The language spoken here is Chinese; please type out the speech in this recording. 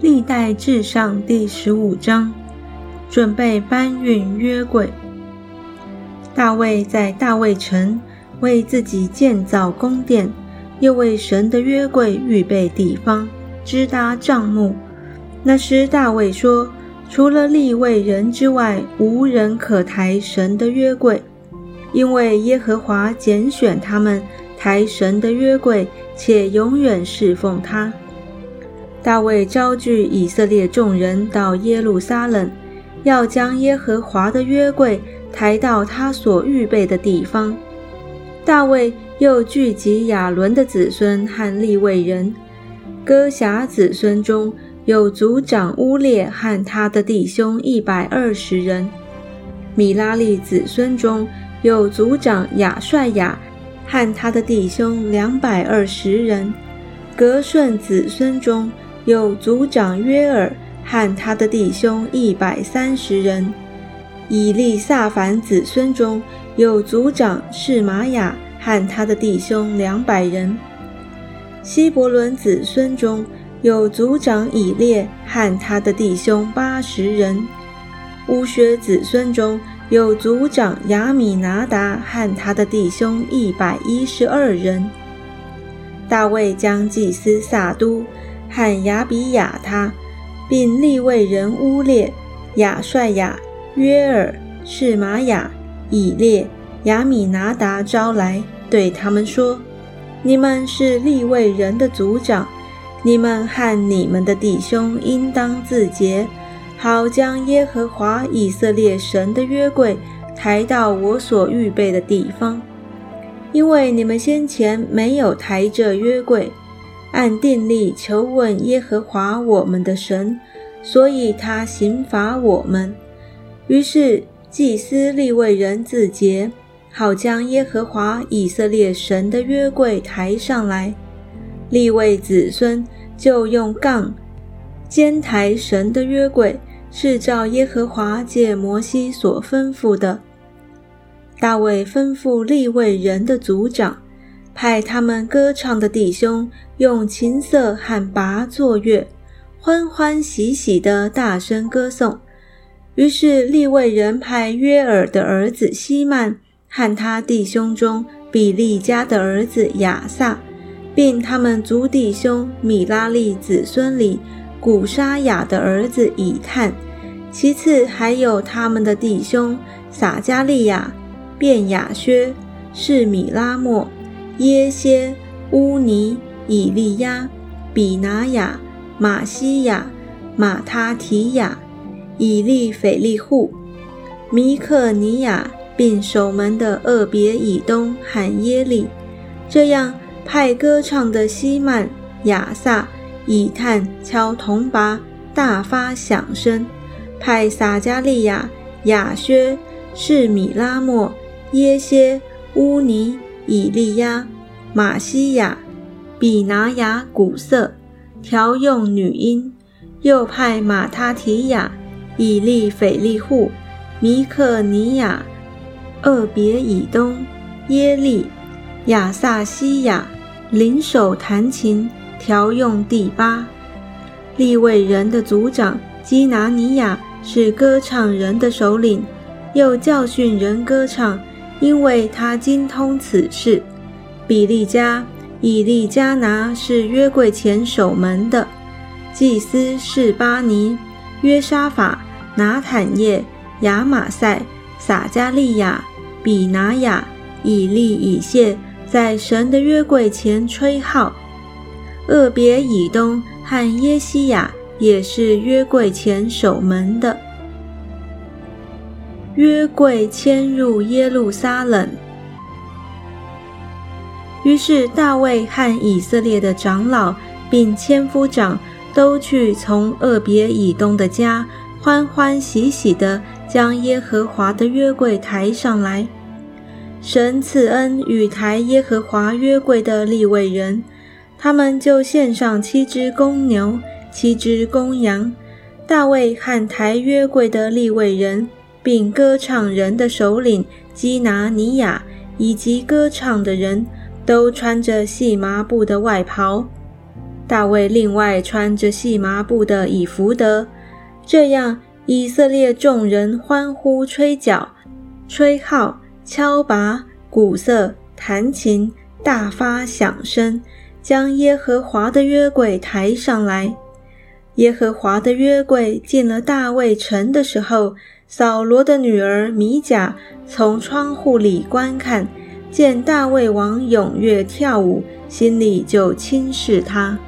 历代至上第十五章，准备搬运约柜。大卫在大卫城为自己建造宫殿，又为神的约柜预备地方，支搭帐幕。那时大卫说：“除了立位人之外，无人可抬神的约柜，因为耶和华拣选他们抬神的约柜，且永远侍奉他。”大卫召聚以色列众人到耶路撒冷，要将耶和华的约柜抬到他所预备的地方。大卫又聚集亚伦的子孙和利未人，哥辖子孙中有族长乌列和他的弟兄一百二十人；米拉利子孙中有族长亚帅亚和他的弟兄两百二十人；格顺子孙中。有族长约尔和他的弟兄一百三十人，以利萨凡子孙中有族长是玛雅和他的弟兄两百人，希伯伦子孙中有族长以列和他的弟兄八十人，乌薛子孙中有族长亚米拿达和他的弟兄一百一十二人。大卫将祭司撒都。和亚比亚他，并立位人乌列、亚帅亚、约尔、士玛雅、以列、亚米拿达招来，对他们说：“你们是立位人的族长，你们和你们的弟兄应当自洁，好将耶和华以色列神的约柜抬到我所预备的地方，因为你们先前没有抬着约柜。”按定例求问耶和华我们的神，所以他刑罚我们。于是祭司立位人自洁，好将耶和华以色列神的约柜抬上来。立位子孙就用杠肩抬神的约柜，是照耶和华借摩西所吩咐的。大卫吩咐立位人的族长。派他们歌唱的弟兄用琴瑟和拔作乐，欢欢喜喜地大声歌颂。于是利未人派约尔的儿子希曼和他弟兄中比利家的儿子亚撒，并他们族弟兄米拉利子孙里古沙雅的儿子以探，其次还有他们的弟兄撒加利亚、便雅薛、是米拉莫。耶歇、乌尼、以利亚、比拿雅、马西亚、马他提亚、以利斐利户、米克尼亚，并守门的厄别以东和耶利，这样派歌唱的希曼、亚萨、以探敲铜拔，大发响声；派撒加利亚、亚薛、是米拉莫、耶歇、乌尼。以利亚、马西亚、比拿雅古瑟调用女音，又派马他提亚、以利斐利户、米克尼亚、厄别以东、耶利、亚萨西亚领手弹琴调用第八。立位人的族长基拿尼亚是歌唱人的首领，又教训人歌唱。因为他精通此事，比利加、以利加拿是约柜前守门的，祭司是巴尼、约沙法、拿坦叶、亚玛塞、撒加利亚、比拿雅、以利以谢，在神的约柜前吹号。厄别以东和耶西亚也是约柜前守门的。约柜迁入耶路撒冷。于是大卫和以色列的长老并千夫长都去从厄别以东的家，欢欢喜喜地将耶和华的约柜抬上来。神赐恩与抬耶和华约柜的立位人，他们就献上七只公牛、七只公羊。大卫和抬约柜的立位人。并歌唱人的首领基拿尼亚以及歌唱的人都穿着细麻布的外袍，大卫另外穿着细麻布的以弗得。这样，以色列众人欢呼、吹角、吹号、敲拔、鼓瑟、弹琴，大发响声，将耶和华的约柜抬上来。耶和华的约柜进了大卫城的时候，扫罗的女儿米甲从窗户里观看，见大卫王踊跃跳舞，心里就轻视他。